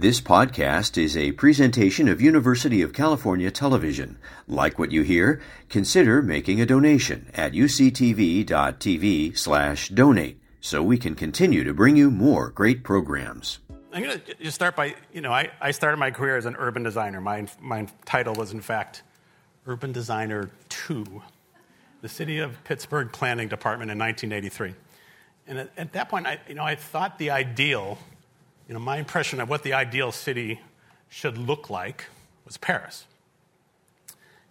This podcast is a presentation of University of California Television. Like what you hear? Consider making a donation at uctv.tv slash donate so we can continue to bring you more great programs. I'm going to just start by, you know, I, I started my career as an urban designer. My, my title was, in fact, Urban Designer 2, the City of Pittsburgh Planning Department in 1983. And at, at that point, I, you know, I thought the ideal – you know, my impression of what the ideal city should look like was Paris.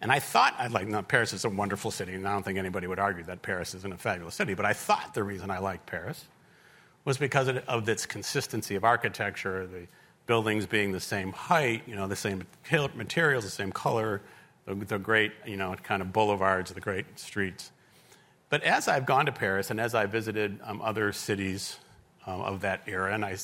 And I thought I'd like, now Paris is a wonderful city, and I don't think anybody would argue that Paris isn't a fabulous city, but I thought the reason I liked Paris was because of its consistency of architecture, the buildings being the same height, you know, the same materials, the same color, the, the great, you know, kind of boulevards, the great streets. But as I've gone to Paris and as I visited um, other cities um, of that era, and I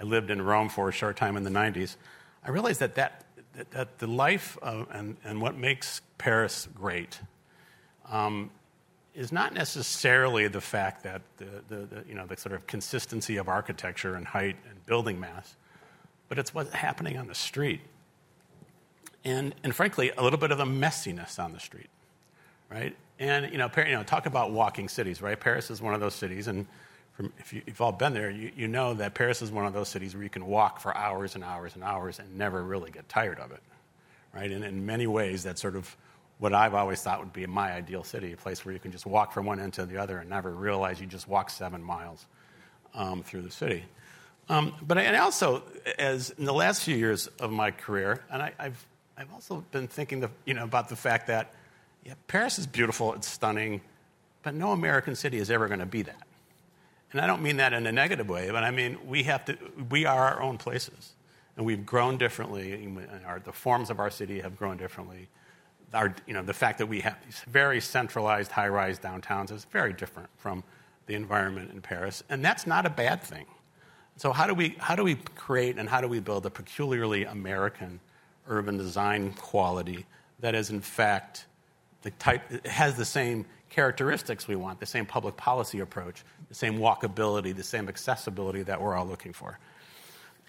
I lived in Rome for a short time in the 90s, I realized that, that, that, the life of, and, and what makes Paris great um, is not necessarily the fact that the, the, the, you know, the sort of consistency of architecture and height and building mass, but it's what's happening on the street. And, and frankly, a little bit of the messiness on the street, right? And, you know, you know, talk about walking cities, right? Paris is one of those cities, and if you, have all been there, you, you know that Paris is one of those cities where you can walk for hours and hours and hours and never really get tired of it, right? And in many ways, that's sort of what I've always thought would be my ideal city, a place where you can just walk from one end to the other and never realize you just walked seven miles um, through the city. Um, but I, and also, as in the last few years of my career, and I, have I've also been thinking the, you know, about the fact that yeah, Paris is beautiful, it's stunning, but no American city is ever going to be that. And I don't mean that in a negative way, but I mean we have to, we are our own places. And we've grown differently. Our, the forms of our city have grown differently. Our, you know, the fact that we have these very centralized high rise downtowns is very different from the environment in Paris. And that's not a bad thing. So, how do we, how do we create and how do we build a peculiarly American urban design quality that is, in fact, the type, has the same characteristics we want, the same public policy approach, the same walkability, the same accessibility that we're all looking for.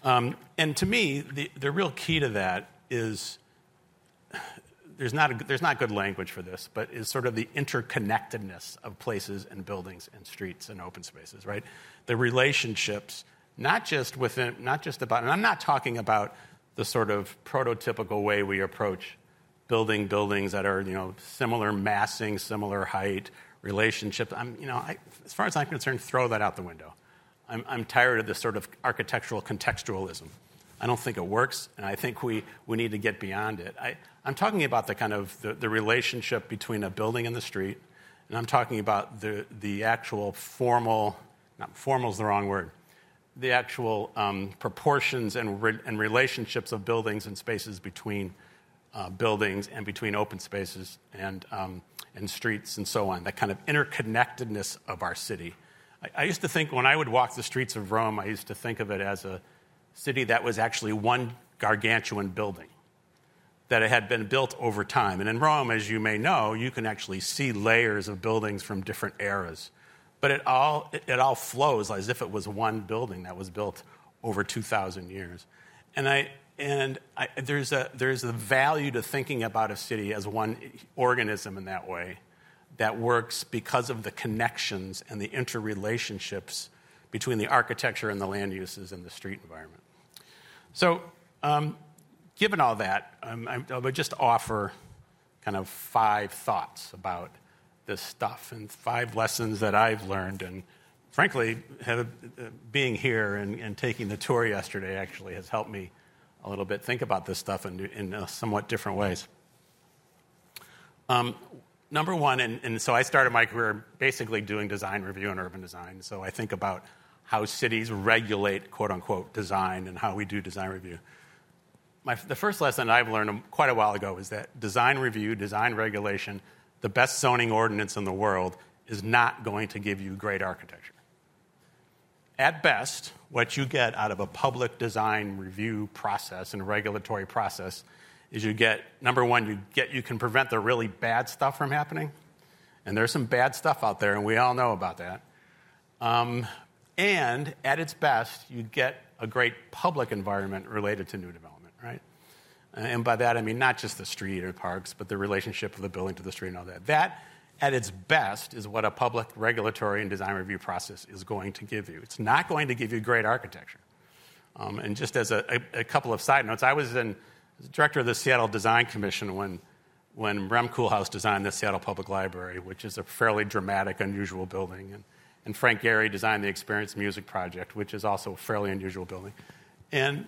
Um, and to me, the, the real key to that is there's not, a, there's not good language for this, but is sort of the interconnectedness of places and buildings and streets and open spaces, right? The relationships, not just within, not just about, and I'm not talking about the sort of prototypical way we approach building buildings that are, you know, similar massing, similar height, relationships. I'm, you know, I, as far as I'm concerned, throw that out the window. I'm, I'm tired of this sort of architectural contextualism. I don't think it works, and I think we, we need to get beyond it. I, I'm talking about the kind of the, the relationship between a building and the street, and I'm talking about the, the actual formal, not formal is the wrong word, the actual um, proportions and, re, and relationships of buildings and spaces between uh, buildings and between open spaces and, um, and streets and so on, that kind of interconnectedness of our city. I, I used to think when I would walk the streets of Rome, I used to think of it as a city that was actually one gargantuan building that it had been built over time. And in Rome, as you may know, you can actually see layers of buildings from different eras. But it all, it, all flows as if it was one building that was built over 2,000 years. And I, and I, there's, a, there's a value to thinking about a city as one organism in that way that works because of the connections and the interrelationships between the architecture and the land uses and the street environment. So, um, given all that, um, I, I would just offer kind of five thoughts about this stuff and five lessons that I've learned. And frankly, have, uh, being here and, and, taking the tour yesterday actually has helped me a little bit, think about this stuff in, in uh, somewhat different ways. Um, number one, and, and, so I started my career basically doing design review and urban design. So I think about how cities regulate, quote unquote, design and how we do design review. My, the first lesson I've learned quite a while ago is that design review, design regulation, the best zoning ordinance in the world is not going to give you great architecture. At best, what you get out of a public design review process and regulatory process is you get number one, you get you can prevent the really bad stuff from happening, and there's some bad stuff out there, and we all know about that. Um, and at its best, you get a great public environment related to new development, right? And by that, I mean not just the street or parks, but the relationship of the building to the street and all that. That, at its best, is what a public regulatory and design review process is going to give you. It's not going to give you great architecture. Um, and just as a, a, a, couple of side notes, I was in, director of the Seattle Design Commission when, when Rem Koolhaas designed the Seattle Public Library, which is a fairly dramatic, unusual building. And, and Frank Gehry designed the Experience Music Project, which is also a fairly unusual building. And,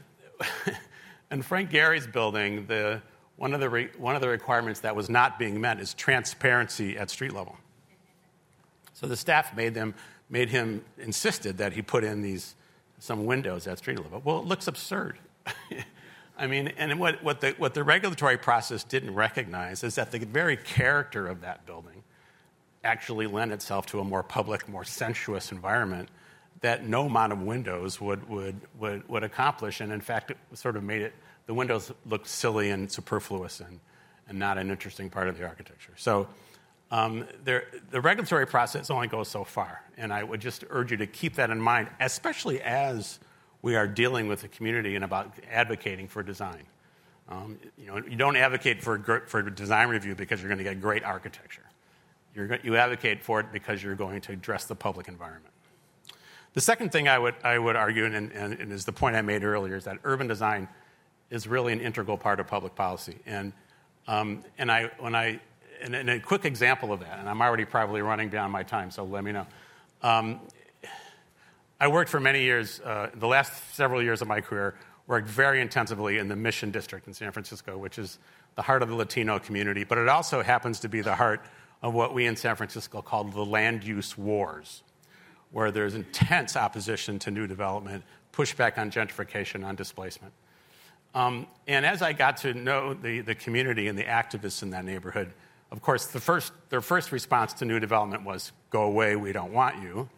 and Frank Gehry's building, the, one, of the re, one of the requirements that was not being met is transparency at street level. So the staff made, them, made him insisted that he put in these some windows at street level. Well, it looks absurd. I mean, and what, what, the, what the regulatory process didn't recognize is that the very character of that building actually lent itself to a more public, more sensuous environment that no amount of windows would, would, would, would accomplish. And in fact, it sort of made it, the windows looked silly and superfluous and, and not an interesting part of the architecture. So um, there, the regulatory process only goes so far, and I would just urge you to keep that in mind, especially as we are dealing with the community and about advocating for design. Um, you know, you don't advocate for, for design review because you're going to get great architecture. You're, you advocate for it because you're going to address the public environment. The second thing I would, I would argue, and, and, and is the point I made earlier, is that urban design is really an integral part of public policy. And, um, and I, when I and, and, a quick example of that, and I'm already probably running beyond my time, so let me know. Um, I worked for many years, uh, the last several years of my career, worked very intensively in the Mission District in San Francisco, which is the heart of the Latino community, but it also happens to be the heart of what we in San Francisco call the land use wars, where there's intense opposition to new development, pushback on gentrification, on displacement. Um, and as I got to know the, the community and the activists in that neighborhood, of course, the first, their first response to new development was, go away, we don't want you.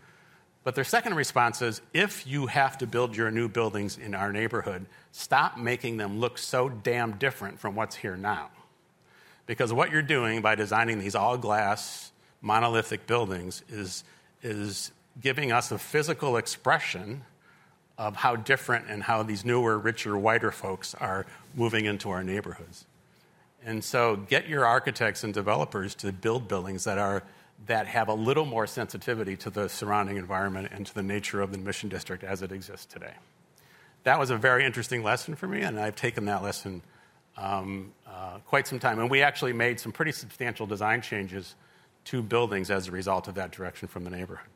But their second response is, if you have to build your new buildings in our neighborhood, stop making them look so damn different from what's here now. Because what you're doing by designing these all glass, monolithic buildings is, is giving us a physical expression of how different and how these newer, richer, whiter folks are moving into our neighborhoods. And so get your architects and developers to build buildings that are that have a little more sensitivity to the surrounding environment and to the nature of the mission district as it exists today. That was a very interesting lesson for me, and I've taken that lesson um, uh, quite some time. And we actually made some pretty substantial design changes to buildings as a result of that direction from the neighborhood.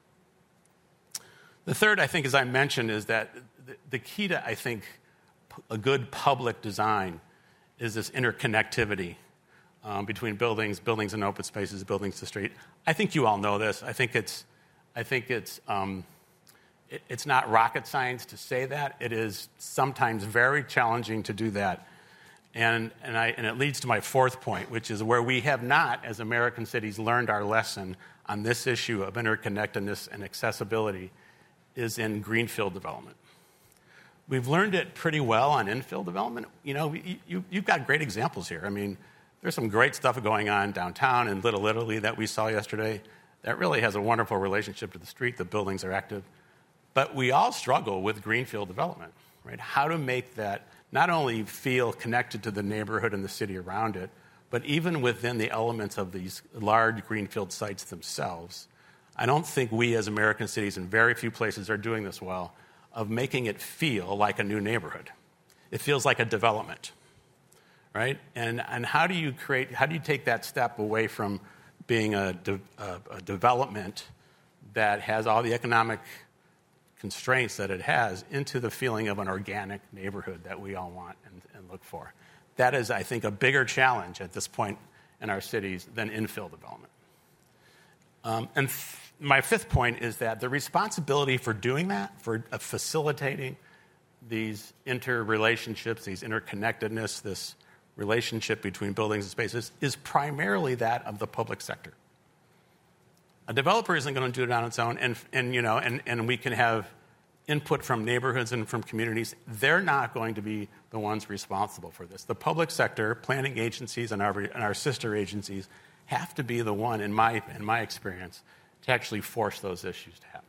The third, I think, as I mentioned, is that the, key to, I think, a good public design is this interconnectivity um, between buildings, buildings and open spaces, buildings to street. I think you all know this. I think it's, I think it's, um, it, it's not rocket science to say that. It is sometimes very challenging to do that. And, and, I, and it leads to my fourth point, which is where we have not, as American cities, learned our lesson on this issue of interconnectedness and accessibility is in greenfield development. We've learned it pretty well on infill development. You know, you, have got great examples here. I mean, there's some great stuff going on downtown in Little Italy that we saw yesterday that really has a wonderful relationship to the street. The buildings are active. But we all struggle with greenfield development, right? How to make that not only feel connected to the neighborhood and the city around it, but even within the elements of these large greenfield sites themselves. I don't think we as American cities, in very few places, are doing this well of making it feel like a new neighborhood. It feels like a development, right? And, and how do you create, how do you take that step away from being a, de, a, a development that has all the economic constraints that it has into the feeling of an organic neighborhood that we all want and, and look for? That is, I think, a bigger challenge at this point in our cities than infill development. Um, and my fifth point is that the responsibility for doing that, for uh, facilitating these interrelationships, these interconnectedness, this relationship between buildings and spaces, is primarily that of the public sector. A developer isn't going to do it on its own, and, and, you know, and, and we can have input from neighborhoods and from communities. They're not going to be the ones responsible for this. The public sector, planning agencies, and our, and our sister agencies have to be the one, in my, in my experience, to actually force those issues to happen.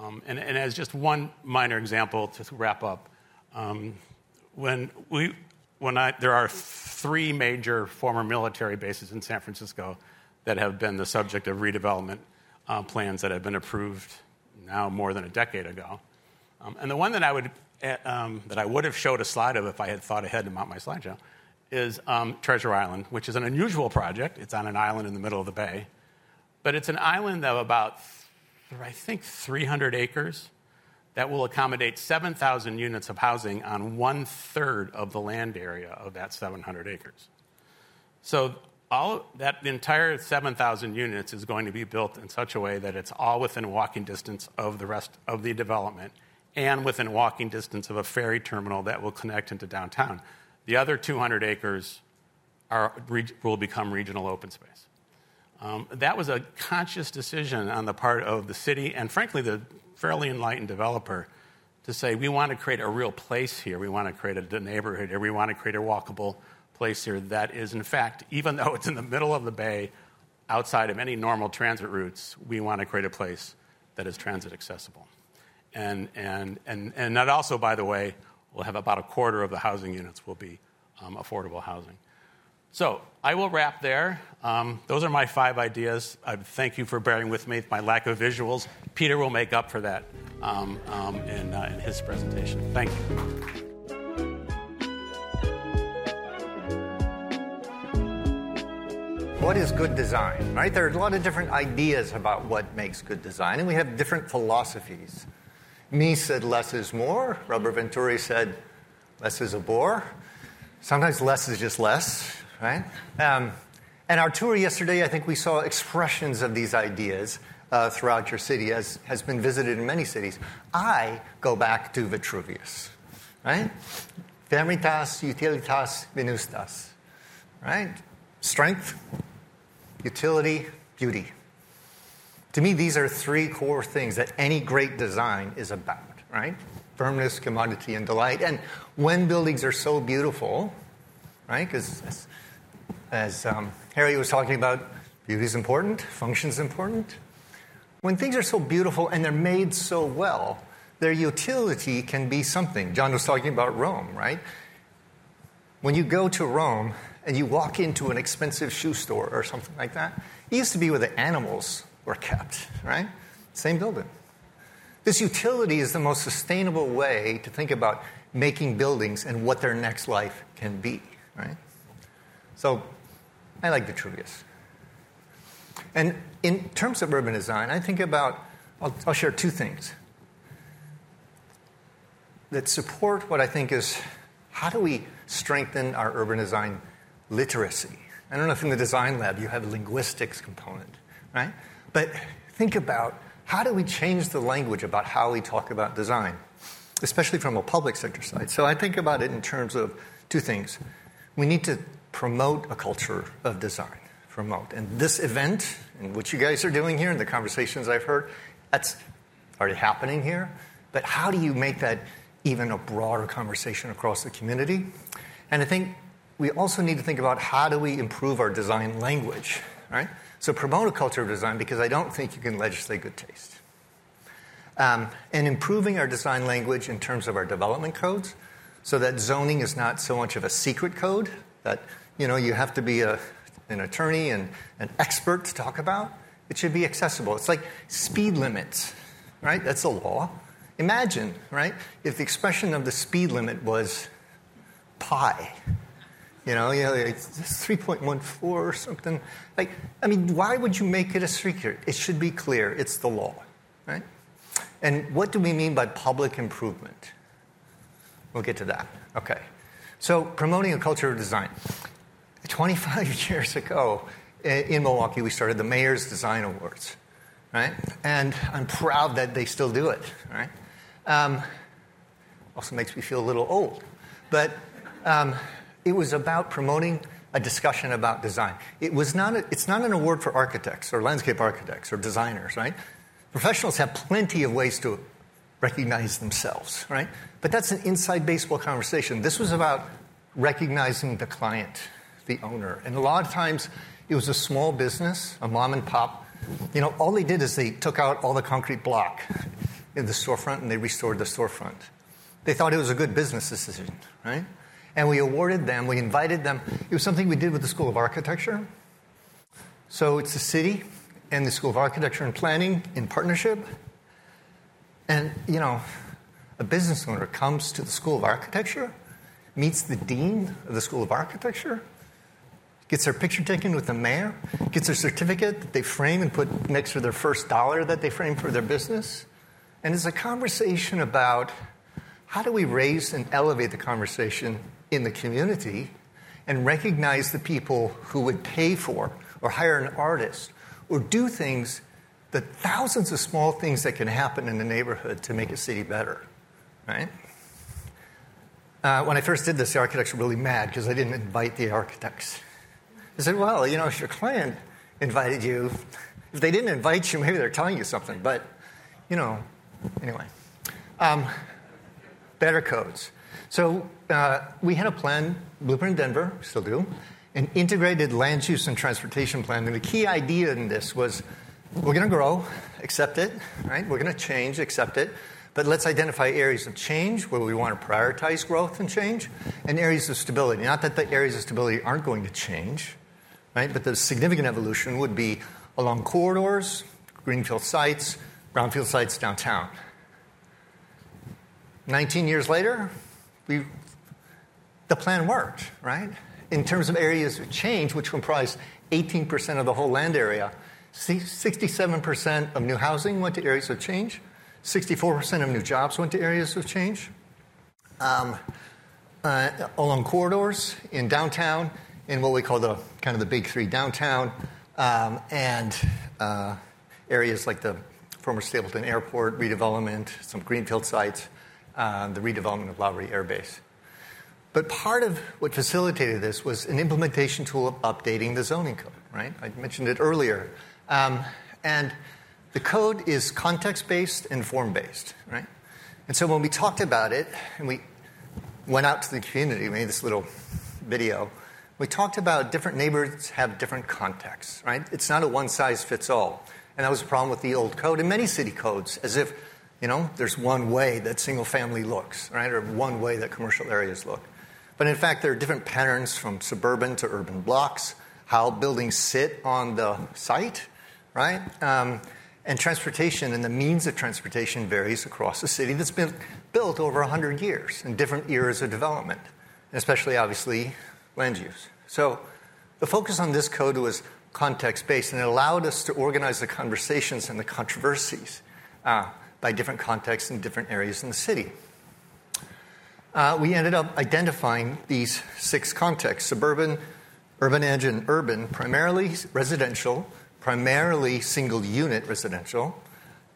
Um, and, and, as just one minor example to wrap up, um, when we, when I, there are three major former military bases in San Francisco that have been the subject of redevelopment uh, plans that have been approved now more than a decade ago. Um, and the one that I would uh, that I would have showed a slide of if I had thought ahead about my slideshow is um, Treasure Island, which is an unusual project. It's on an island in the middle of the bay, but it's an island of about I think 300 acres that will accommodate 7,000 units of housing on one third of the land area of that 700 acres. So all that entire 7,000 units is going to be built in such a way that it's all within walking distance of the rest of the development and within walking distance of a ferry terminal that will connect into downtown. The other 200 acres are, will become regional open space. Um, that was a conscious decision on the part of the city and, frankly, the fairly enlightened developer to say, we want to create a real place here. We want to create a neighborhood here. We want to create a walkable place here that is, in fact, even though it's in the middle of the bay, outside of any normal transit routes, we want to create a place that is transit accessible. And, and, and, and that also, by the way, will have about a quarter of the housing units will be um, affordable housing. So I will wrap there. Um, those are my five ideas. I thank you for bearing with me. My lack of visuals. Peter will make up for that um, um, in, uh, in his presentation. Thank you. What is good design, right? There are a lot of different ideas about what makes good design, and we have different philosophies. Mies said less is more. Robert Venturi said less is a bore. Sometimes less is just less right? Um, and our tour yesterday, I think we saw expressions of these ideas uh, throughout your city, as has been visited in many cities. I go back to Vitruvius, right? Firmitas, utilitas, venustas, right? Strength, utility, beauty. To me, these are three core things that any great design is about, right? Firmness, commodity, and delight. And when buildings are so beautiful, right? Because as um, Harry was talking about, beauty is important, function is important. When things are so beautiful and they're made so well, their utility can be something. John was talking about Rome, right? When you go to Rome and you walk into an expensive shoe store or something like that, it used to be where the animals were kept, right? Same building. This utility is the most sustainable way to think about making buildings and what their next life can be, right? So I like Vitruvius. And in terms of urban design, I think about, I'll, I'll share two things that support what I think is how do we strengthen our urban design literacy? I don't know if in the design lab you have a linguistics component, right? But think about how do we change the language about how we talk about design, especially from a public sector side. So I think about it in terms of two things. We need to promote a culture of design. Promote. And this event, and what you guys are doing here, and the conversations I've heard, that's already happening here. But how do you make that even a broader conversation across the community? And I think we also need to think about how do we improve our design language, right? So promote a culture of design because I don't think you can legislate good taste. Um, and improving our design language in terms of our development codes so that zoning is not so much of a secret code that you know, you have to be a, an attorney and an expert to talk about. It should be accessible. It's like speed limits, right? That's a law. Imagine, right, if the expression of the speed limit was pi. You know, you know, it's 3.14 or something. Like, I mean, why would you make it a secret? It should be clear. It's the law, right? And what do we mean by public improvement? We'll get to that. Okay. So, promoting a culture of design. 25 years ago in Milwaukee, we started the Mayor's Design Awards, right? And I'm proud that they still do it, right? Um, also makes me feel a little old. But um, it was about promoting a discussion about design. It was not a, it's not an award for architects or landscape architects or designers, right? Professionals have plenty of ways to recognize themselves, right? But that's an inside baseball conversation. This was about recognizing the client, the owner. And a lot of times it was a small business, a mom and pop. You know, all they did is they took out all the concrete block in the storefront and they restored the storefront. They thought it was a good business decision, right? And we awarded them, we invited them. It was something we did with the School of Architecture. So it's the city and the School of Architecture and Planning in partnership. And, you know, a business owner comes to the School of Architecture, meets the dean of the School of Architecture, gets their picture taken with the mayor, gets their certificate that they frame and put next to their first dollar that they frame for their business. And it's a conversation about how do we raise and elevate the conversation in the community and recognize the people who would pay for or hire an artist or do things, the thousands of small things that can happen in the neighborhood to make a city better, right? Uh, when I first did this, the architects were really mad because I didn't invite the architects. I said, well, you know, if your client invited you, if they didn't invite you, maybe they're telling you something. But, you know, anyway. Um, better codes. So uh, we had a plan, Blueprint Denver, still do, an integrated land use and transportation plan. And the key idea in this was we're going to grow, accept it, right? We're going to change, accept it. But let's identify areas of change where we want to prioritize growth and change, and areas of stability. Not that the areas of stability aren't going to change, right? But the significant evolution would be along corridors, greenfield sites, brownfield sites downtown. 19 years later, we, the plan worked, right? In terms of areas of change, which comprise 18% of the whole land area, 67% of new housing went to areas of change, 64% of new jobs went to areas of change. Um, uh, along corridors in downtown, in what we call the kind of the big three downtown, um, and uh, areas like the former Stapleton Airport redevelopment, some greenfield sites, uh, the redevelopment of Lowry Air Base. But part of what facilitated this was an implementation tool of updating the zoning code, right? I mentioned it earlier. Um, and the code is context based and form based, right? And so when we talked about it and we went out to the community, we made this little video, we talked about different neighborhoods have different contexts, right? It's not a one size fits all. And that was a problem with the old code and many city codes, as if, you know, there's one way that single family looks, right? Or one way that commercial areas look. But in fact, there are different patterns from suburban to urban blocks, how buildings sit on the site, right? Um, and transportation and the means of transportation varies across the city that's been built over 100 years in different eras of development, especially, obviously, land use. So the focus on this code was context based, and it allowed us to organize the conversations and the controversies uh, by different contexts in different areas in the city. Uh, we ended up identifying these six contexts suburban, urban edge, and urban, primarily residential, primarily single unit residential,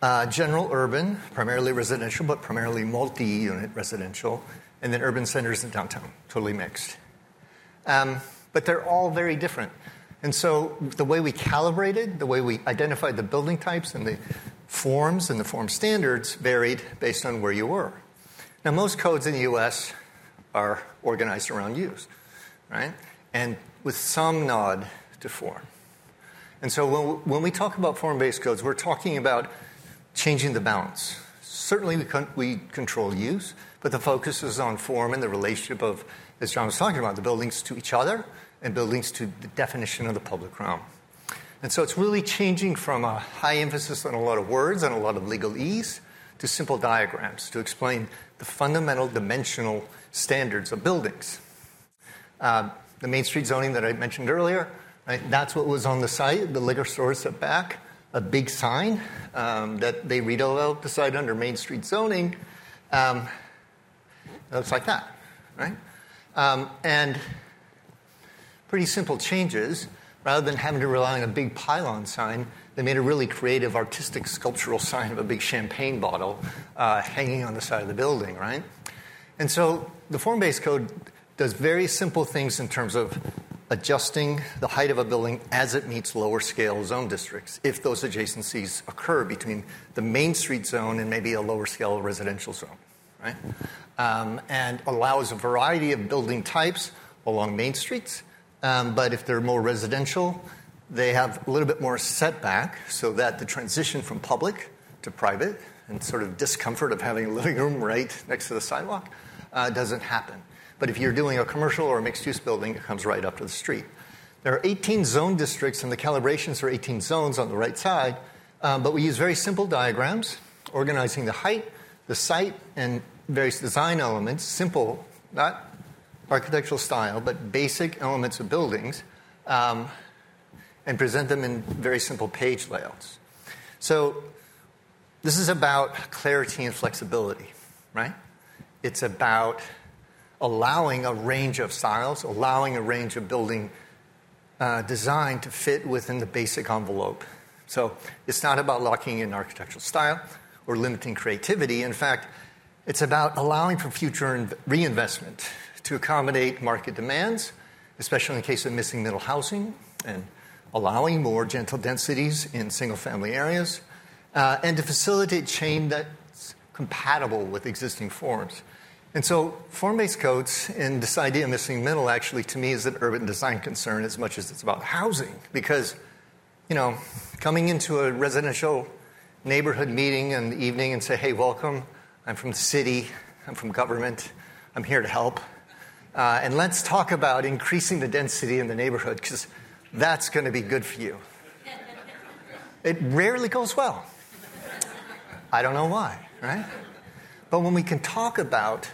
uh, general urban, primarily residential, but primarily multi unit residential, and then urban centers and downtown, totally mixed. Um, but they're all very different. And so the way we calibrated, the way we identified the building types and the forms and the form standards varied based on where you were. Now, most codes in the US are organized around use, right? And with some nod to form. And so when, when we talk about form based codes, we're talking about changing the balance. Certainly, we, con- we control use, but the focus is on form and the relationship of as John was talking about, the buildings to each other and buildings to the definition of the public realm. And so it's really changing from a high emphasis on a lot of words and a lot of legalese to simple diagrams to explain the fundamental dimensional standards of buildings. Uh, the Main Street zoning that I mentioned earlier, right, that's what was on the site. The liquor store set back a big sign um, that they out the site under Main Street zoning. Um, it looks like that, right? Um, and pretty simple changes. Rather than having to rely on a big pylon sign, they made a really creative, artistic, sculptural sign of a big champagne bottle uh, hanging on the side of the building, right? And so the form based code does very simple things in terms of adjusting the height of a building as it meets lower scale zone districts if those adjacencies occur between the main street zone and maybe a lower scale residential zone, right? um, and allows a variety of building types along main streets. Um, but if they're more residential, they have a little bit more setback so that the transition from public to private and sort of discomfort of having a living room right next to the sidewalk uh, doesn't happen. But if you're doing a commercial or a mixed use building, it comes right up to the street. There are 18 zone districts, and the calibrations are 18 zones on the right side. Um, but we use very simple diagrams, organizing the height, the site, and various design elements, simple, not architectural style, but basic elements of buildings, um, and present them in very simple page layouts. So, this is about clarity and flexibility, right? It's about allowing a range of styles, allowing a range of building uh, design to fit within the basic envelope. So, it's not about locking in architectural style or limiting creativity. In fact, it's about allowing for future reinvestment to accommodate market demands, especially in the case of missing middle housing, and allowing more gentle densities in single family areas, uh, and to facilitate change that's compatible with existing forms. And so, form based codes and this idea of missing middle actually, to me, is an urban design concern as much as it's about housing. Because, you know, coming into a residential neighborhood meeting in the evening and say, hey, welcome, I'm from the city, I'm from government, I'm here to help. Uh, and let's talk about increasing the density in the neighborhood because that's going to be good for you. It rarely goes well. I don't know why, right? But when we can talk about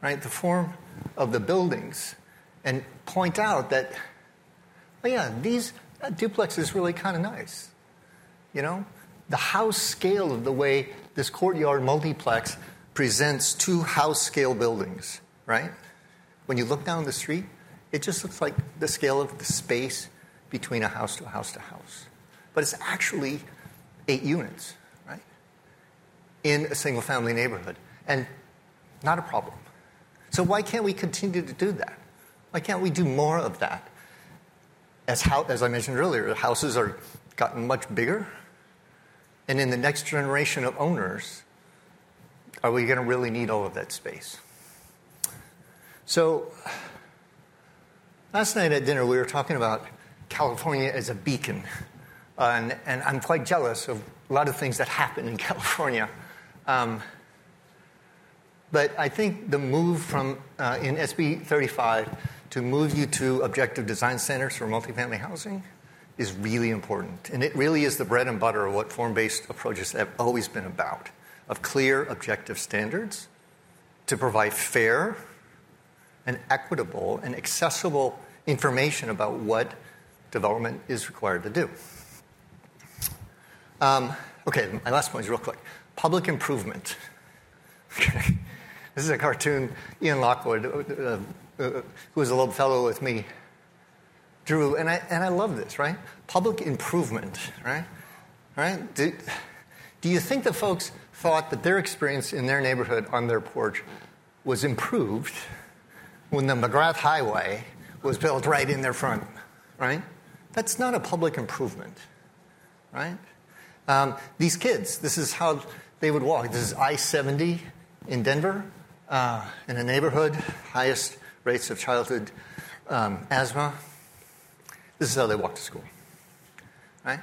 right the form of the buildings and point out that, oh yeah, these duplex is really kind of nice, you know, the house scale of the way this courtyard multiplex presents two house scale buildings, right? When you look down the street, it just looks like the scale of the space between a house to a house to house. But it's actually eight units, right? In a single family neighborhood. And not a problem. So why can't we continue to do that? Why can't we do more of that? As, how, as I mentioned earlier, houses are gotten much bigger. And in the next generation of owners, are we going to really need all of that space? So, last night at dinner, we were talking about California as a beacon. Uh, and, and, I'm quite jealous of a lot of things that happen in California. Um, but I think the move from uh, in SB 35 to move you to objective design standards for multifamily housing is really important. And it really is the bread and butter of what form based approaches have always been about of clear, objective standards to provide fair, and equitable and accessible information about what development is required to do. Um, okay, my last point is real quick public improvement. this is a cartoon Ian Lockwood, uh, uh, who was a Loeb fellow with me, drew, and I, and I love this, right? Public improvement, right? Right? Do, do you think the folks thought that their experience in their neighborhood on their porch was improved when the McGrath Highway was built right in their front, right? That's not a public improvement, right? Um, these kids, this is how they would walk. This is I 70 in Denver, uh, in a neighborhood, highest rates of childhood um, asthma. This is how they walk to school, right?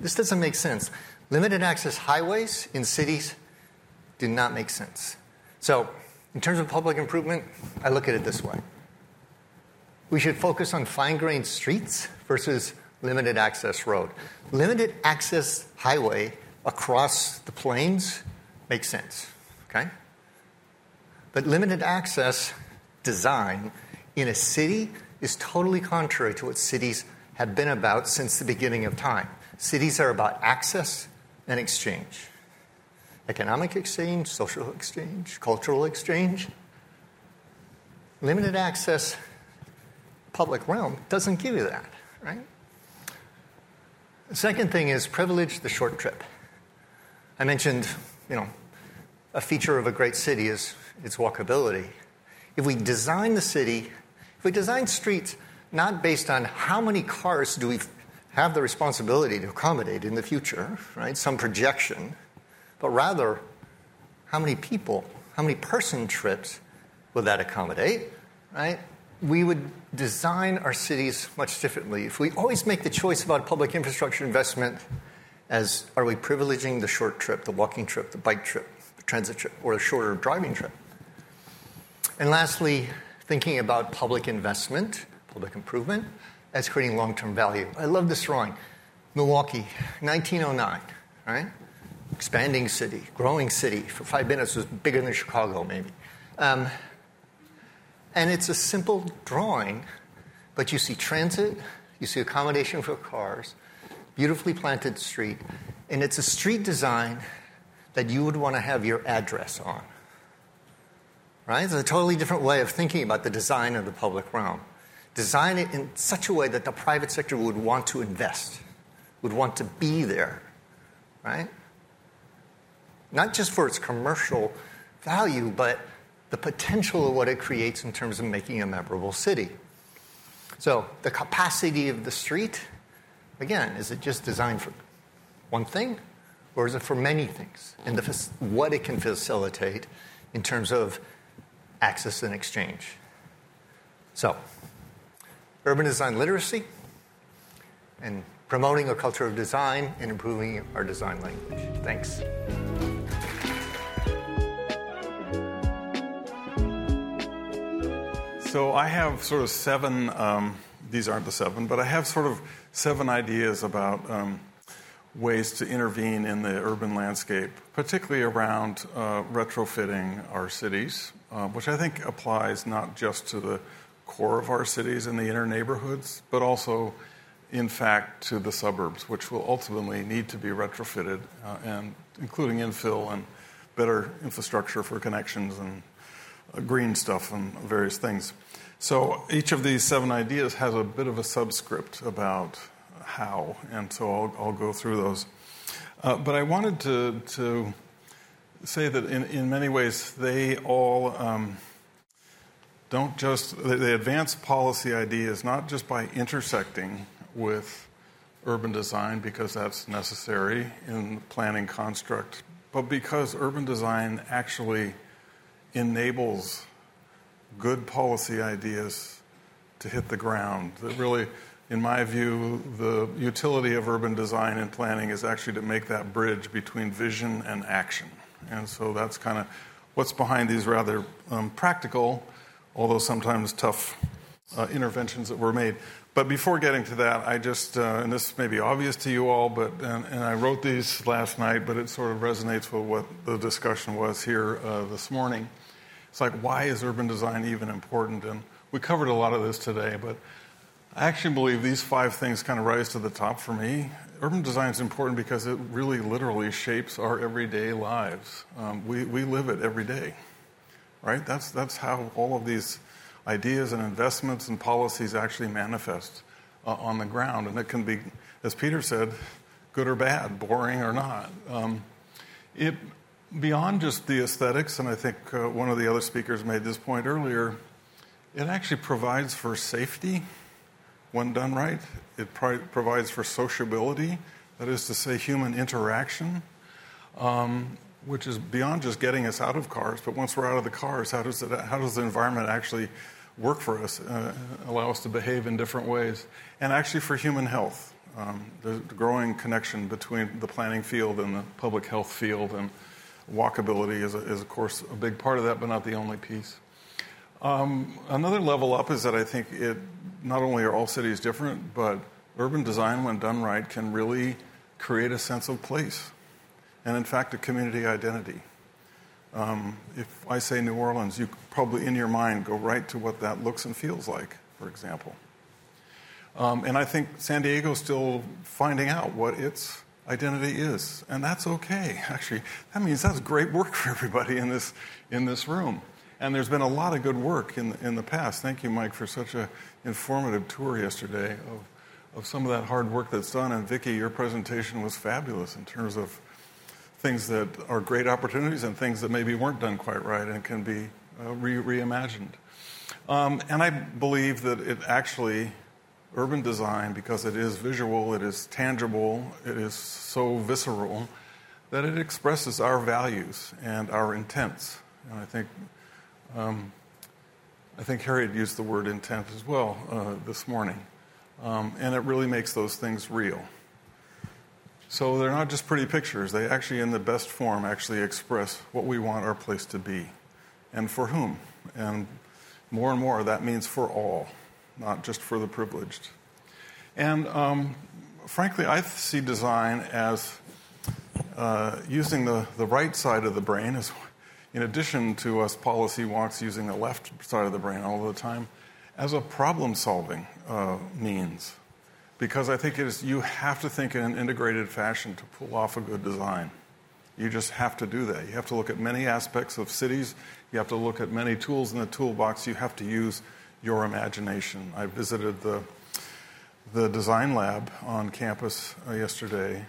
This doesn't make sense. Limited access highways in cities do not make sense. So, in terms of public improvement, I look at it this way we should focus on fine grained streets versus limited access road. Limited access highway across the plains makes sense, okay? But limited access design in a city is totally contrary to what cities have been about since the beginning of time. Cities are about access and exchange economic exchange, social exchange, cultural exchange. Limited access public realm doesn't give you that, right? The second thing is privilege the short trip. I mentioned, you know, a feature of a great city is its walkability. If we design the city, if we design streets not based on how many cars do we have the responsibility to accommodate in the future, right? Some projection, but rather, how many people, how many person trips will that accommodate, right? We would design our cities much differently if we always make the choice about public infrastructure investment as are we privileging the short trip, the walking trip, the bike trip, the transit trip, or the shorter driving trip? And lastly, thinking about public investment, public improvement, as creating long term value. I love this drawing. Milwaukee, 1909, right? Expanding city, growing city. For five minutes, was bigger than Chicago, maybe. Um, and it's a simple drawing, but you see transit, you see accommodation for cars, beautifully planted street, and it's a street design that you would want to have your address on. Right? It's a totally different way of thinking about the design of the public realm. Design it in such a way that the private sector would want to invest, would want to be there, right? Not just for its commercial value, but the potential of what it creates in terms of making a memorable city. So, the capacity of the street, again, is it just designed for one thing, or is it for many things? And the, what it can facilitate in terms of access and exchange. So, urban design literacy and promoting a culture of design and improving our design language. Thanks. So I have sort of seven, um, these aren't the seven, but I have sort of seven ideas about um, ways to intervene in the urban landscape, particularly around uh, retrofitting our cities, uh, which I think applies not just to the core of our cities and the inner neighborhoods, but also, in fact, to the suburbs, which will ultimately need to be retrofitted, uh, and including infill and better infrastructure for connections and green stuff and various things. So each of these seven ideas has a bit of a subscript about how, and so I'll, I'll go through those. Uh, but I wanted to, to say that in, in many ways they all um, don't just, they advance policy ideas not just by intersecting with urban design because that's necessary in planning construct, but because urban design actually enables good policy ideas to hit the ground. That really, in my view, the utility of urban design and planning is actually to make that bridge between vision and action. And so that's kind of what's behind these rather um, practical, although sometimes tough uh, interventions that were made. But before getting to that, I just, uh, and this may be obvious to you all, but, and, and, I wrote these last night, but it sort of resonates with what the discussion was here uh, this morning. It's like, why is urban design even important? And we covered a lot of this today, but I actually believe these five things kind of rise to the top for me. Urban design is important because it really literally shapes our everyday lives. Um, we, we live it every day, right? That's, that's how all of these ideas and investments and policies actually manifest uh, on the ground. And it can be, as Peter said, good or bad, boring or not. Um, it beyond just the aesthetics, and I think uh, one of the other speakers made this point earlier, it actually provides for safety when done right. It pro- provides for sociability, that is to say, human interaction, um, which is beyond just getting us out of cars. But once we're out of the cars, how does, it, how does the environment actually work for us, uh, allow us to behave in different ways? And actually for human health. Um, the growing connection between the planning field and the public health field and walkability is, is, of course, a big part of that, but not the only piece. Um, another level up is that I think it not only are all cities different, but urban design, when done right, can really create a sense of place, and in fact, a community identity. Um, if I say New Orleans, you probably in your mind go right to what that looks and feels like, for example. Um, and I think San Diego's still finding out what its identity is. And that's okay, actually. That means that's great work for everybody in this, in this room. And there's been a lot of good work in, in the past. Thank you, Mike, for such an informative tour yesterday of, of some of that hard work that's done. And Vicki, your presentation was fabulous in terms of things that are great opportunities and things that maybe weren't done quite right and can be uh, re- reimagined. Um, and I believe that it actually urban design, because it is visual, it is tangible, it is so visceral, that it expresses our values and our intents. And I think, um, I think Harriet used the word intent as well uh, this morning. Um, and it really makes those things real. So they're not just pretty pictures. They actually, in the best form, actually express what we want our place to be and for whom. And more and more, that means for all, not just for the privileged. And um, frankly, I see design as uh, using the, the right side of the brain, as, in addition to us policy wonks using the left side of the brain all the time, as a problem solving uh, means. Because I think it is, you have to think in an integrated fashion to pull off a good design. You just have to do that. You have to look at many aspects of cities. You have to look at many tools in the toolbox. You have to use your imagination. I visited the, the design lab on campus uh, yesterday.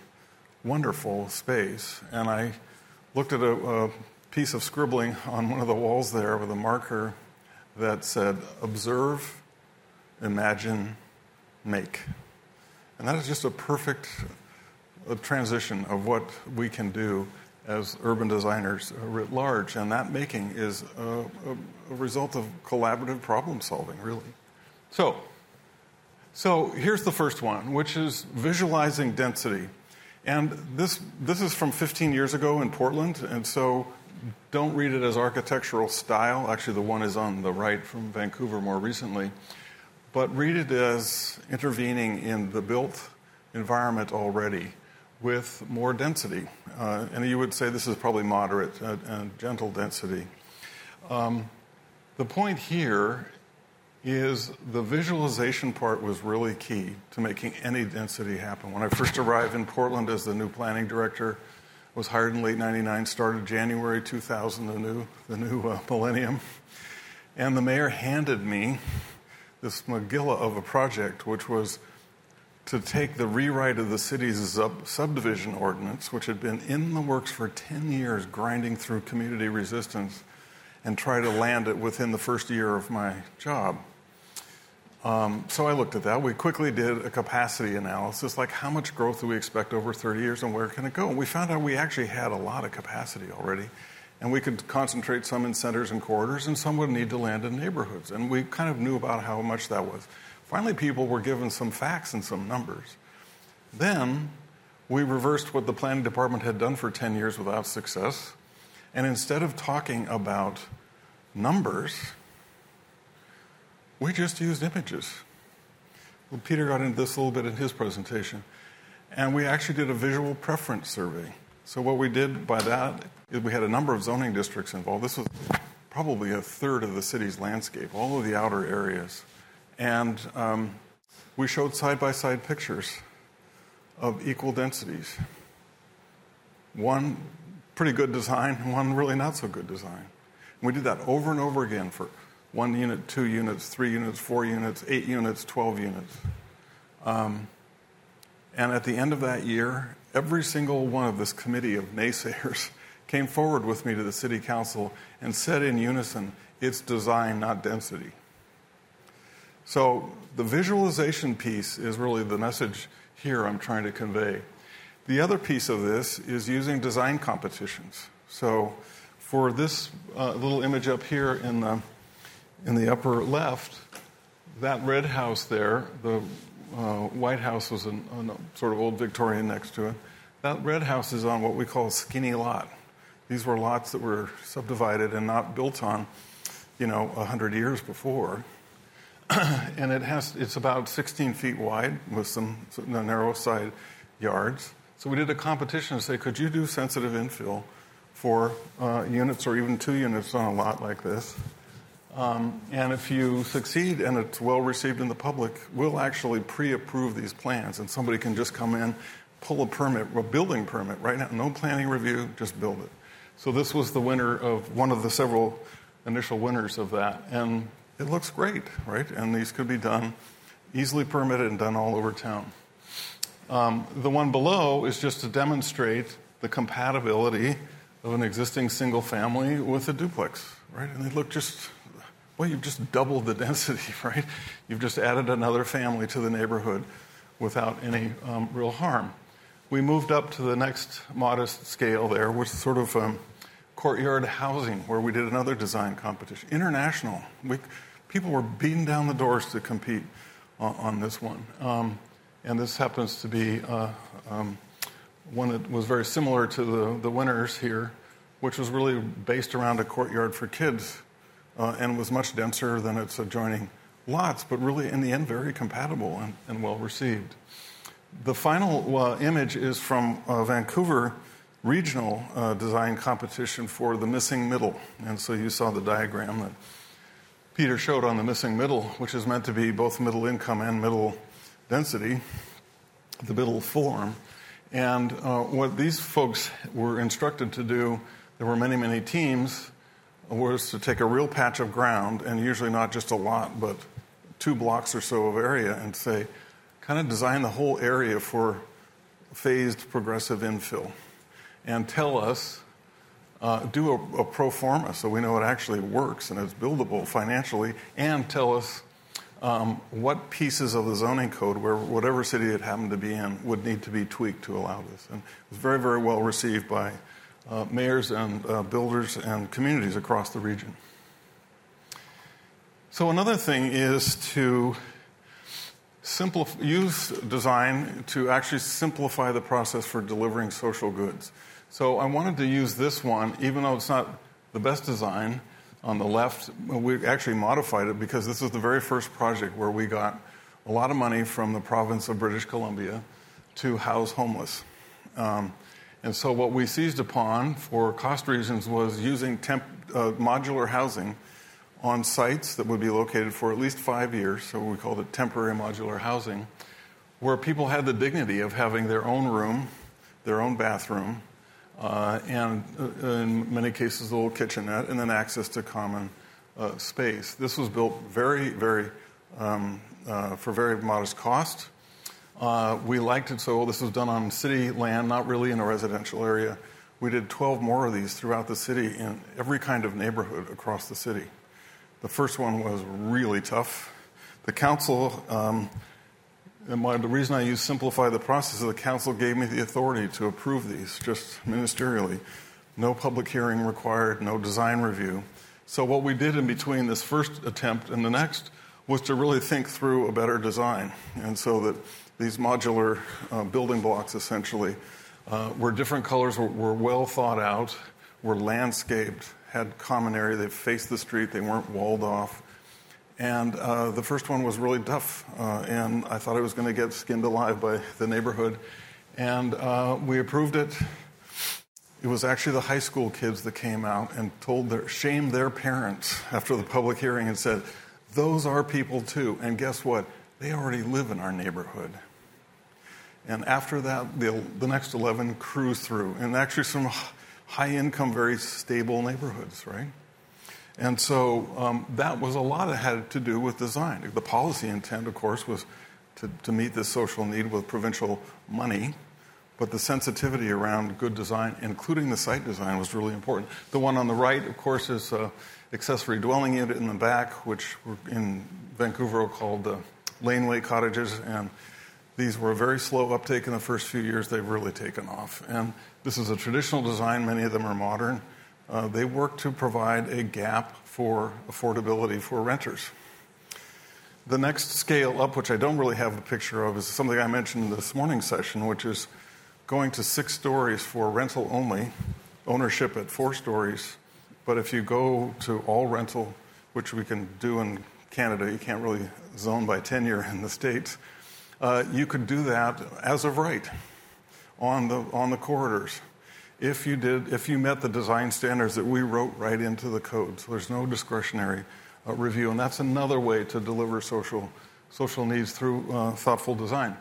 Wonderful space. And I looked at a, a piece of scribbling on one of the walls there with a marker that said, Observe, imagine, make. And that is just a perfect uh, transition of what we can do as urban designers writ large. And that making is a, a, a result of collaborative problem solving, really. So, so here's the first one, which is visualizing density. And this, this is from 15 years ago in Portland, and so don't read it as architectural style. Actually, the one is on the right from Vancouver more recently. But read it as intervening in the built environment already with more density. Uh, and you would say this is probably moderate and, and gentle density. Um, the point here is the visualization part was really key to making any density happen. When I first arrived in Portland as the new planning director, was hired in late 99, started January 2000, the new, the new uh, millennium. And the mayor handed me this megillah of a project, which was to take the rewrite of the city's sub- subdivision ordinance, which had been in the works for 10 years, grinding through community resistance, and try to land it within the first year of my job. Um, so I looked at that. We quickly did a capacity analysis, like how much growth do we expect over 30 years and where can it go? And we found out we actually had a lot of capacity already. And we could concentrate some in centers and corridors, and some would need to land in neighborhoods. And we kind of knew about how much that was. Finally, people were given some facts and some numbers. Then we reversed what the planning department had done for 10 years without success. And instead of talking about numbers, we just used images. Well, Peter got into this a little bit in his presentation. And we actually did a visual preference survey. So, what we did by that is we had a number of zoning districts involved. This was probably a third of the city's landscape, all of the outer areas. And um, we showed side by side pictures of equal densities. One pretty good design, one really not so good design. And we did that over and over again for one unit, two units, three units, four units, eight units, 12 units. Um, and at the end of that year, every single one of this committee of naysayers came forward with me to the city council and said in unison, it's design, not density. So the visualization piece is really the message here I'm trying to convey. The other piece of this is using design competitions. So for this uh, little image up here in the, in the upper left, that red house there, the uh, White House was a, a sort of old Victorian next to it. That red house is on what we call skinny lot. These were lots that were subdivided and not built on, you know, 100 years before. and it has it's about 16 feet wide with some, some narrow side yards. So we did a competition to say, could you do sensitive infill for uh, units or even two units on a lot like this? Um, and if you succeed and it's well received in the public, we'll actually pre-approve these plans, and somebody can just come in, pull a permit, a building permit right now, no planning review, just build it. So this was the winner of one of the several initial winners of that, and it looks great, right? And these could be done easily permitted and done all over town. Um, the one below is just to demonstrate the compatibility of an existing single family with a duplex, right? And they look just, well, you've just doubled the density, right? You've just added another family to the neighborhood without any um, real harm. We moved up to the next modest scale there, which sort of um, courtyard housing, where we did another design competition. International. We, people were beating down the doors to compete on, on this one. Um, and this happens to be uh, um, one that was very similar to the, the winners here, which was really based around a courtyard for kids uh, and was much denser than its adjoining lots, but really in the end very compatible and, and well received. The final uh, image is from uh, Vancouver regional uh, design competition for the missing middle. And so you saw the diagram that Peter showed on the missing middle, which is meant to be both middle income and middle density, the middle form. And uh, what these folks were instructed to do, there were many, many teams, was to take a real patch of ground, and usually not just a lot, but two blocks or so of area, and say, kind of design the whole area for phased progressive infill and tell us, uh, do a, a, pro forma so we know it actually works and it's buildable financially, and tell us um, what pieces of the zoning code, where whatever city it happened to be in, would need to be tweaked to allow this. And it was very, very well received by uh, mayors and uh, builders and communities across the region. So, another thing is to use design to actually simplify the process for delivering social goods. So I wanted to use this one, even though it's not the best design on the left. We actually modified it because this was the very first project where we got a lot of money from the province of British Columbia to house homeless. Um, and so what we seized upon for cost reasons was using temp, uh, modular housing on sites that would be located for at least five years, so we called it temporary modular housing, where people had the dignity of having their own room, their own bathroom, uh, and uh, in many cases a little kitchenette, and then access to common uh, space. This was built very, very um, uh, for very modest cost. Uh, we liked it so this was done on city land, not really in a residential area. We did 12 more of these throughout the city in every kind of neighborhood across the city. The first one was really tough. The council um, and my, the reason I use simplify the process is the council gave me the authority to approve these just ministerially. No public hearing required, no design review. So, what we did in between this first attempt and the next was to really think through a better design. And so that these modular uh, building blocks essentially uh, were different colors, were, were well thought out, were landscaped, had common area, they faced the street, they weren't walled off. And uh, the first one was really tough, uh, and I thought I was going to get skinned alive by the neighborhood. And uh, we approved it. It was actually the high school kids that came out and told their, shamed their parents after the public hearing and said, Those are people too. And guess what? They already live in our neighborhood. And after that, the, the next 11 cruised through, and actually some high income, very stable neighborhoods, right? And so um, that was a lot that had to do with design. The policy intent, of course, was to, to meet this social need with provincial money, but the sensitivity around good design, including the site design, was really important. The one on the right, of course, is uh, accessory dwelling unit in the back, which in Vancouver are called the laneway cottages, and these were a very slow uptake in the first few years. They've really taken off, and this is a traditional design. Many of them are modern. Uh, they work to provide a gap for affordability for renters. The next scale up, which I don't really have a picture of, is something I mentioned this morning's session, which is going to six stories for rental only, ownership at four stories. But if you go to all rental, which we can do in Canada, you can't really zone by tenure in the States, uh, you could do that as of right on the, on the corridors if you did, if you met the design standards that we wrote right into the code. So there's no discretionary uh, review, and that's another way to deliver social social needs through uh, thoughtful design.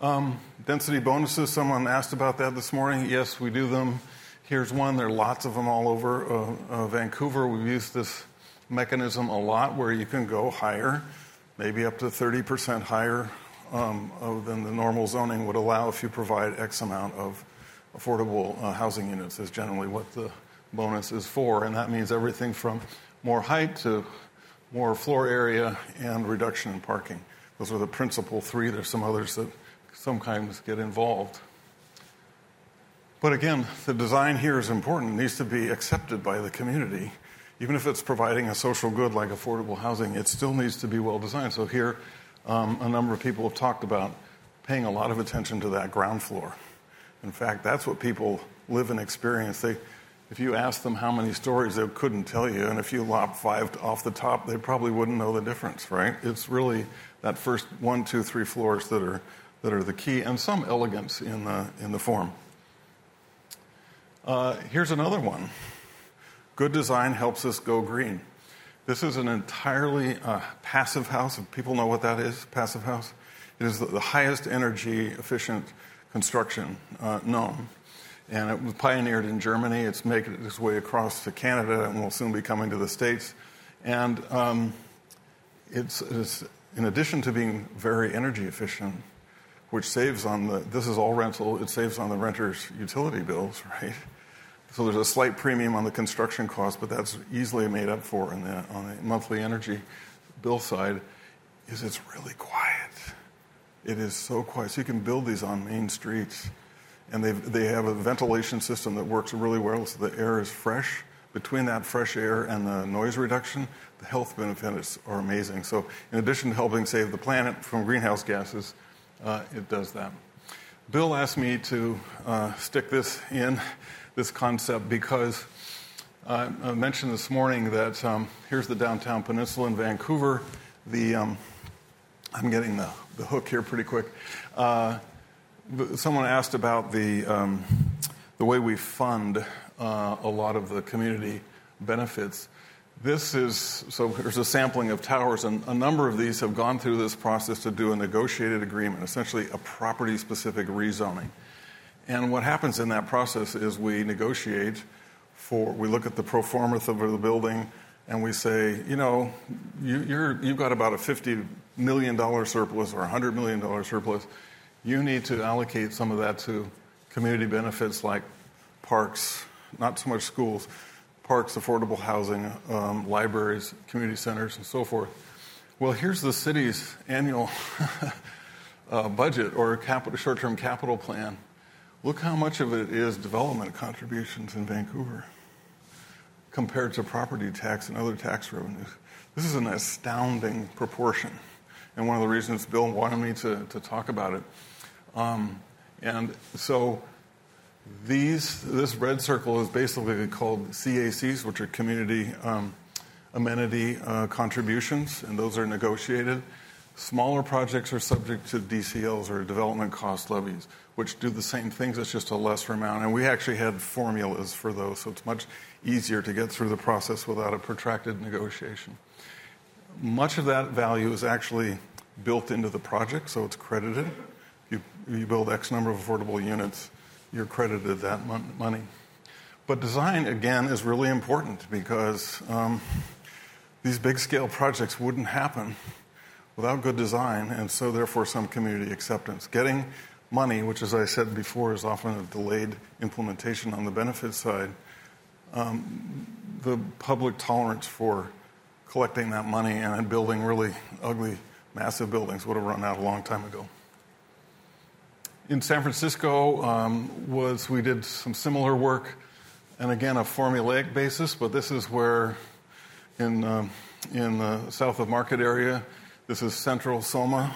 Um, density bonuses. Someone asked about that this morning. Yes, we do them. Here's one. There are lots of them all over uh, uh Vancouver. We've used this mechanism a lot, where you can go higher, maybe up to 30% higher um, than the normal zoning would allow if you provide X amount of affordable uh, housing units is generally what the bonus is for, and that means everything from more height to more floor area and reduction in parking. Those are the principal three. There's some others that sometimes get involved. But again, the design here is important. It needs to be accepted by the community. Even if it's providing a social good like affordable housing, it still needs to be well designed. So here, um, a number of people have talked about paying a lot of attention to that ground floor In fact, that's what people live and experience. They, if you ask them how many stories, they couldn't tell you. And if you lop five off the top, they probably wouldn't know the difference, right? It's really that first one, two, three floors that are, that are the key, and some elegance in the, in the form. Uh, here's another one good design helps us go green. This is an entirely uh, passive house. If people know what that is, passive house, it is the highest energy efficient construction uh, known. And it was pioneered in Germany. It's making its way across to Canada and will soon be coming to the States. And um, it's, it's, in addition to being very energy efficient, which saves on the, this is all rental, it saves on the renter's utility bills, right? So there's a slight premium on the construction cost, but that's easily made up for the, on the monthly energy bill side, is it's really quiet. It is so quiet. So you can build these on main streets. And they have a ventilation system that works really well so the air is fresh. Between that fresh air and the noise reduction, the health benefits are amazing. So, in addition to helping save the planet from greenhouse gases, uh, it does that. Bill asked me to uh, stick this in, this concept, because uh, I mentioned this morning that um, here's the downtown peninsula in Vancouver. The, um, I'm getting the the hook here pretty quick. Uh, someone asked about the, um, the way we fund uh, a lot of the community benefits. This is so there's a sampling of towers, and a number of these have gone through this process to do a negotiated agreement, essentially a property specific rezoning. And what happens in that process is we negotiate for, we look at the pro forma of the building, and we say, you know, you, have got about a $50 million dollar surplus or a $100 million surplus. You need to allocate some of that to community benefits like parks, not so much schools, parks, affordable housing, um, libraries, community centers, and so forth. Well, here's the city's annual uh, budget or capital, short-term capital plan. Look how much of it is development contributions in Vancouver compared to property tax and other tax revenues. This is an astounding proportion, and one of the reasons Bill wanted me to, to talk about it. Um, and so these, this red circle is basically called CACs, which are community um, amenity uh, contributions, and those are negotiated. Smaller projects are subject to DCLs or development cost levies, which do the same things, it's just a lesser amount. And we actually had formulas for those, so it's much easier to get through the process without a protracted negotiation. Much of that value is actually built into the project, so it's credited. You, you build X number of affordable units, you're credited that mon- money. But design, again, is really important because um, these big scale projects wouldn't happen without good design, and so therefore some community acceptance. Getting money, which, as I said before, is often a delayed implementation on the benefit side, um, the public tolerance for collecting that money and building really ugly, massive buildings would have run out a long time ago. In San Francisco, um, was we did some similar work, and again a formulaic basis, but this is where in um, in the south of Market area, this is Central Soma.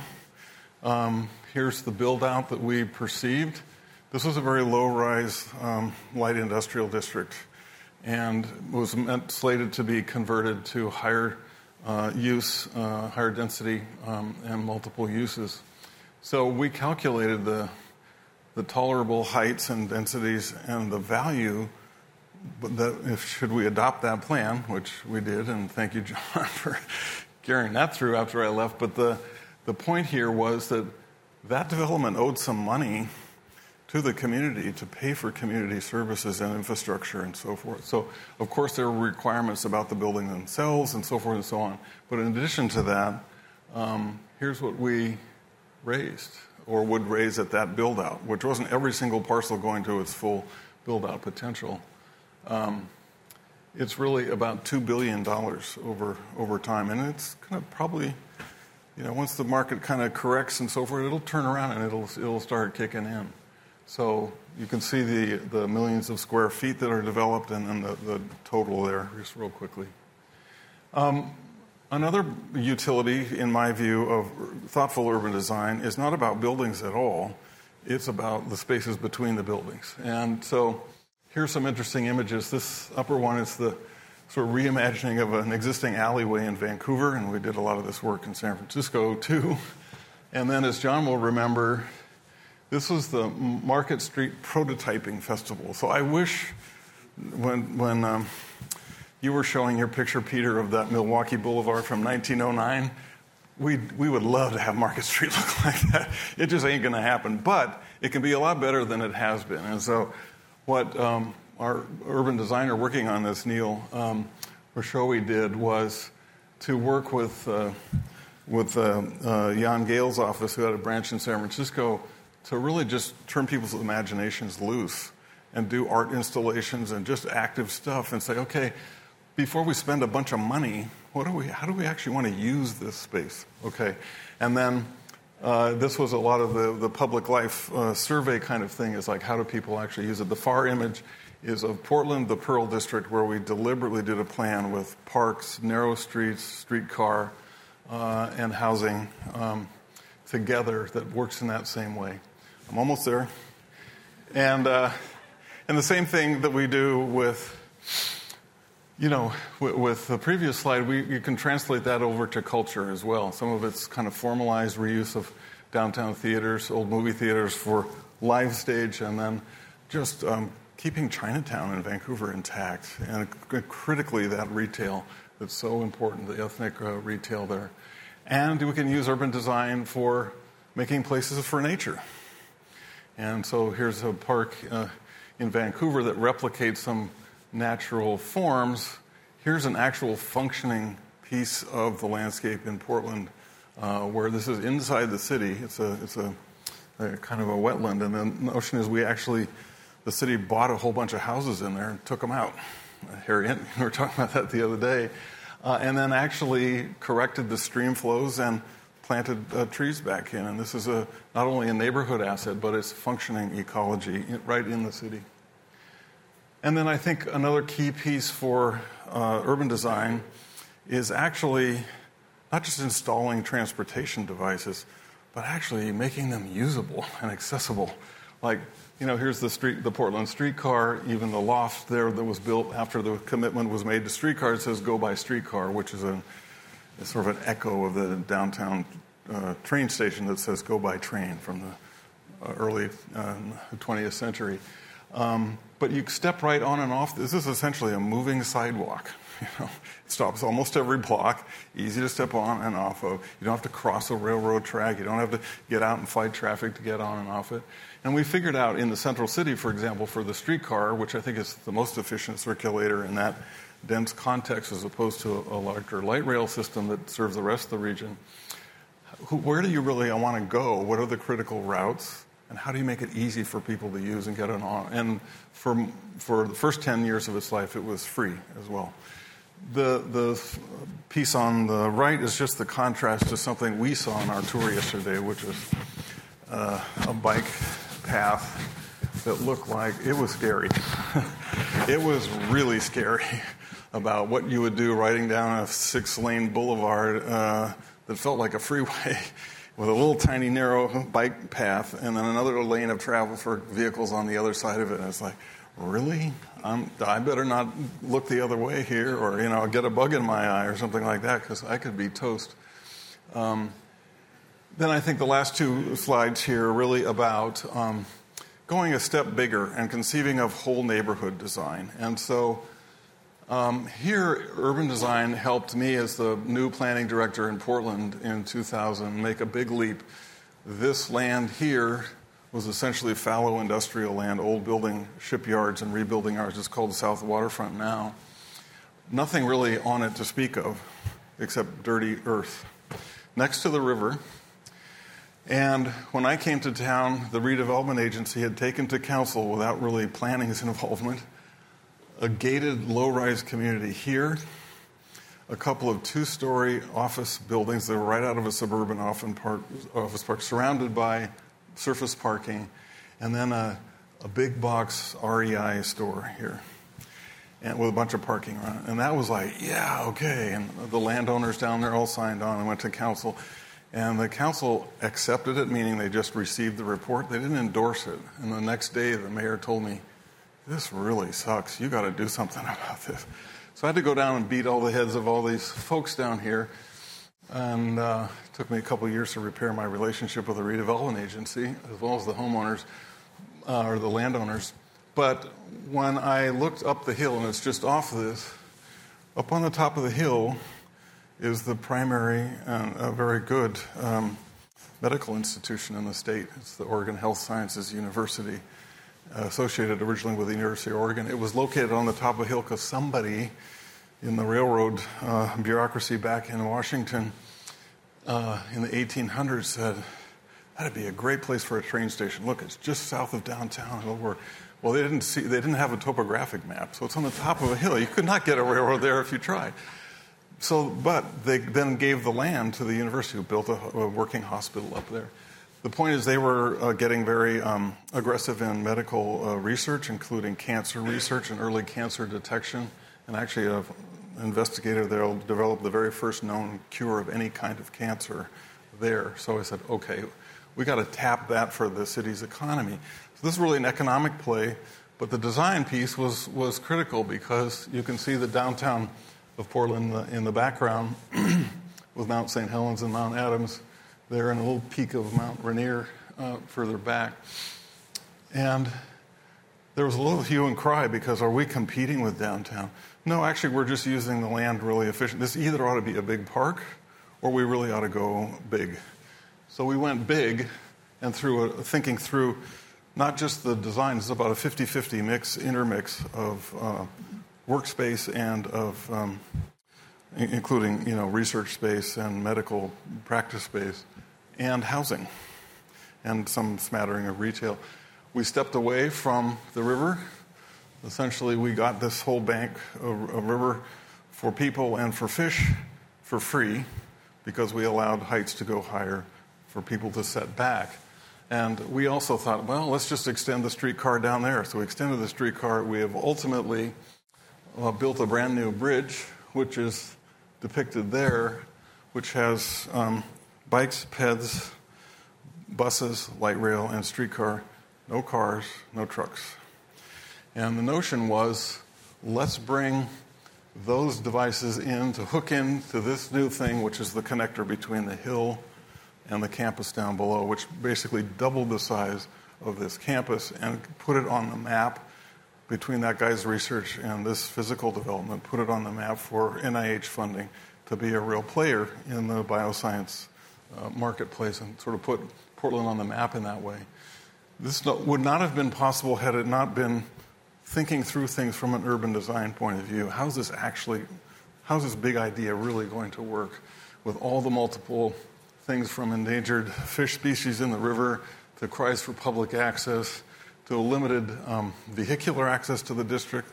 Um, here's the build out that we perceived. This was a very low rise um, light industrial district and was meant, slated to be converted to higher uh, use, uh, higher density, um, and multiple uses. So we calculated the, the tolerable heights and densities and the value. But that if should we adopt that plan, which we did, and thank you, John, for carrying that through after I left. But the, the point here was that that development owed some money to the community to pay for community services and infrastructure and so forth. So, of course, there were requirements about the building themselves and so forth and so on. But in addition to that, um, here's what we raised or would raise at that build out, which wasn't every single parcel going to its full build out potential. Um, it's really about $2 billion over, over time. And it's kind of probably, you know, once the market kind of corrects and so forth, it'll turn around and it'll, it'll start kicking in. So you can see the, the millions of square feet that are developed and then the, the total there, just real quickly. Um, another utility, in my view, of thoughtful urban design is not about buildings at all. it's about the spaces between the buildings. And so here's some interesting images. This upper one is the sort of reimagining of an existing alleyway in Vancouver, and we did a lot of this work in San Francisco too. And then, as John will remember, this was the Market Street Prototyping Festival. So I wish when, when um, you were showing your picture, Peter, of that Milwaukee Boulevard from 1909, we, we would love to have Market Street look like that. It just ain't going to happen. But it can be a lot better than it has been. And so, what um, our urban designer working on this, Neil um, Hrushowy, did was to work with, uh, with uh, uh, Jan Gehl's office, who had a branch in San Francisco, to really just turn people's imaginations loose and do art installations and just active stuff and say, okay, before we spend a bunch of money, what do we, how do we actually want to use this space? Okay. And then uh, this was a lot of the, the public life uh, survey kind of thing is like, how do people actually use it? The far image is of Portland, the Pearl District, where we deliberately did a plan with parks, narrow streets, streetcar, uh, and housing um, together that works in that same way. I'm almost there. And, uh, and the same thing that we do with you know, with the previous slide, we, you can translate that over to culture as well. Some of it's kind of formalized reuse of downtown theaters, old movie theaters for live stage, and then just um, keeping Chinatown in Vancouver intact, and critically that retail that's so important, the ethnic uh, retail there. And we can use urban design for making places for nature. And so here's a park uh, in Vancouver that replicates some natural forms, here's an actual functioning piece of the landscape in Portland uh, where this is inside the city. It's a, it's a, a, kind of a wetland. And the notion is we actually, the city bought a whole bunch of houses in there and took them out. Harriet, we were talking about that the other day. Uh, and then actually corrected the stream flows and planted uh, trees back in. And this is a, not only a neighborhood asset, but it's functioning ecology right in the city. And then I think another key piece for uh, urban design is actually not just installing transportation devices, but actually making them usable and accessible. Like, you know, here's the street, the Portland streetcar, even the loft there that was built after the commitment was made to streetcars says go by streetcar, which is a, sort of an echo of the downtown uh, train station that says go by train from the uh, early 20th uh, century. Um, but you step right on and off. This is essentially a moving sidewalk. You know, it stops almost every block, easy to step on and off of. You don't have to cross a railroad track. You don't have to get out and fight traffic to get on and off it. And we figured out in the central city, for example, for the streetcar, which I think is the most efficient circulator in that dense context as opposed to a, larger light rail system that serves the rest of the region. where do you really want to go? What are the critical routes? and how do you make it easy for people to use and get on? And for, for the first 10 years of its life, it was free as well. The, the piece on the right is just the contrast to something we saw on our tour yesterday, which was uh, a bike path that looked like it was scary. it was really scary about what you would do riding down a six lane boulevard uh, that felt like a freeway with a little tiny narrow bike path and then another lane of travel for vehicles on the other side of it. And it's like, really? I'm, I better not look the other way here or, you know, get a bug in my eye or something like that because I could be toast. Um, then I think the last two slides here are really about um, going a step bigger and conceiving of whole neighborhood design. And so um, here, urban design helped me as the new planning director in Portland in 2000 make a big leap. This land here was essentially fallow industrial land, old building shipyards and rebuilding ours. It's called the South Waterfront now. Nothing really on it to speak of except dirty earth. Next to the river, and when I came to town, the redevelopment agency had taken to council without really planning planning's involvement a gated low rise community here, a couple of two story office buildings that were right out of a suburban office park, surrounded by surface parking, and then a, a big box REI store here. And with a bunch of parking around. And that was like, yeah, okay. And the landowners down there all signed on and went to council. And the council accepted it, meaning they just received the report. They didn't endorse it. And the next day, the mayor told me, This really sucks. You got to do something about this. So I had to go down and beat all the heads of all these folks down here. And uh, it took me a couple years to repair my relationship with the redevelopment agency, as well as the homeowners uh, or the landowners. But when I looked up the hill, and it's just off of this, up on the top of the hill is the primary and a very good um, medical institution in the state. It's the Oregon Health Sciences University, associated originally with the University of Oregon. It was located on the top of a hill because somebody in the railroad uh, bureaucracy back in Washington uh, in the 1800s said, that'd be a great place for a train station. Look, it's just south of downtown. Well, they didn't see, they didn't have a topographic map, so it's on the top of a hill. You could not get a railroad there if you tried. So, but they then gave the land to the university, who built a, a working hospital up there. The point is, they were uh, getting very um, aggressive in medical uh, research, including cancer research and early cancer detection. And actually, an investigator there developed the very first known cure of any kind of cancer there. So I said, okay, we got to tap that for the city's economy. So this is really an economic play, but the design piece was, was critical because you can see the downtown of Portland in the background with Mount St. Helens and Mount Adams there and a little peak of Mount Rainier uh, further back. And there was a little hue and cry because are we competing with downtown? No, actually, we're just using the land really efficient. This either ought to be a big park or we really ought to go big. So we went big and through a, thinking through not just the design, it's about a 50 50 mix, intermix of uh, workspace and of um, including you know research space and medical practice space and housing and some smattering of retail. We stepped away from the river. Essentially, we got this whole bank of, river for people and for fish for free because we allowed heights to go higher for people to set back. And we also thought, well, let's just extend the streetcar down there. So we extended the streetcar. We have ultimately uh, built a brand new bridge, which is depicted there, which has um, bikes, peds, buses, light rail, and streetcar. No cars, no trucks. And the notion was let's bring those devices in to hook into this new thing, which is the connector between the hill and the campus down below, which basically doubled the size of this campus and put it on the map between that guy's research and this physical development, put it on the map for NIH funding to be a real player in the bioscience uh, marketplace and sort of put Portland on the map in that way. This no, would not have been possible had it not been thinking through things from an urban design point of view. How's this actually, how's this big idea really going to work with all the multiple things from endangered fish species in the river to cries for public access to limited um, vehicular access to the district,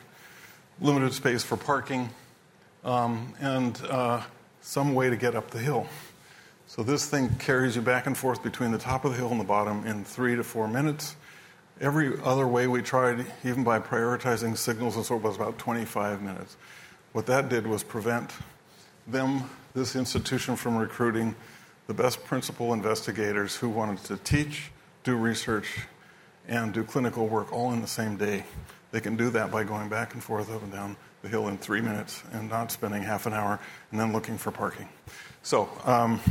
limited space for parking, um, and uh, some way to get up the hill. So this thing carries you back and forth between the top of the hill and the bottom in three to four minutes. Every other way we tried, even by prioritizing signals and so forth, was about 25 minutes. What that did was prevent them, this institution, from recruiting the best principal investigators who wanted to teach, do research, and do clinical work all in the same day. They can do that by going back and forth up and down the hill in three minutes and not spending half an hour and then looking for parking. So, um,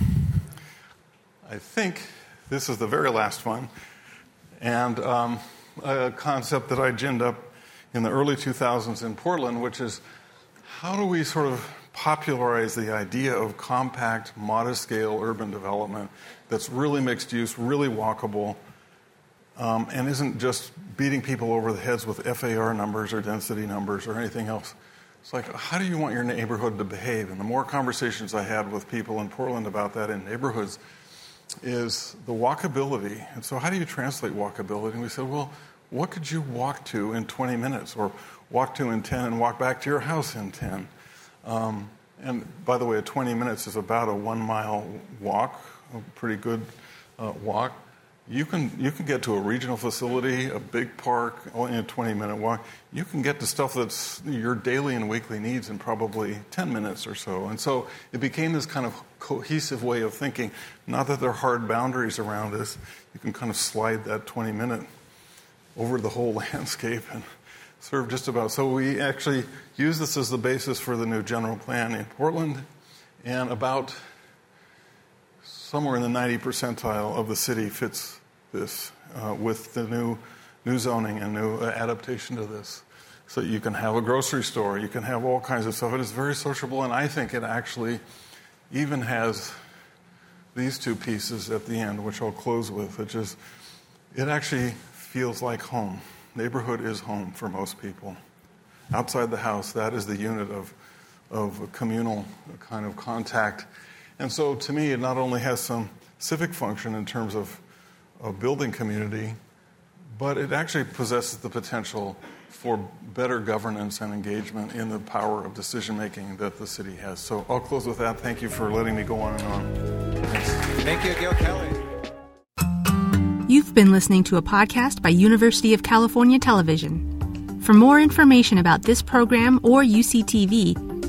I think this is the very last one, and um, a concept that I ginned up in the early 2000s in Portland, which is how do we sort of popularize the idea of compact, modest scale urban development that's really mixed use, really walkable, um, and isn't just beating people over the heads with FAR numbers or density numbers or anything else. It's like, how do you want your neighborhood to behave? And the more conversations I had with people in Portland about that in neighborhoods is the walkability. And so, how do you translate walkability? And we said, well, what could you walk to in 20 minutes or walk to in 10 and walk back to your house in 10? Um, and by the way, 20 minutes is about a one mile walk, a pretty good uh, walk. You can you can get to a regional facility, a big park, oh, only a 20 minute walk. You can get to stuff that's your daily and weekly needs in probably 10 minutes or so. And so it became this kind of cohesive way of thinking. Not that there are hard boundaries around this. You can kind of slide that 20 minute over the whole landscape and serve just about. So we actually use this as the basis for the new general plan in Portland, and about somewhere in the 90 percentile of the city fits this uh, with the new, new zoning and new uh, adaptation to this. So you can have a grocery store, you can have all kinds of stuff. It is very sociable, and I think it actually even has these two pieces at the end, which I'll close with, which is it actually feels like home. Neighborhood is home for most people. Outside the house, that is the unit of, of communal kind of contact and so to me, it not only has some civic function in terms of a building community, but it actually possesses the potential for better governance and engagement in the power of decision making that the city has. So I'll close with that. Thank you for letting me go on and on. Thanks. Thank you, Gil Kelley. You've been listening to a podcast by University of California Television. For more information about this program or UCTV,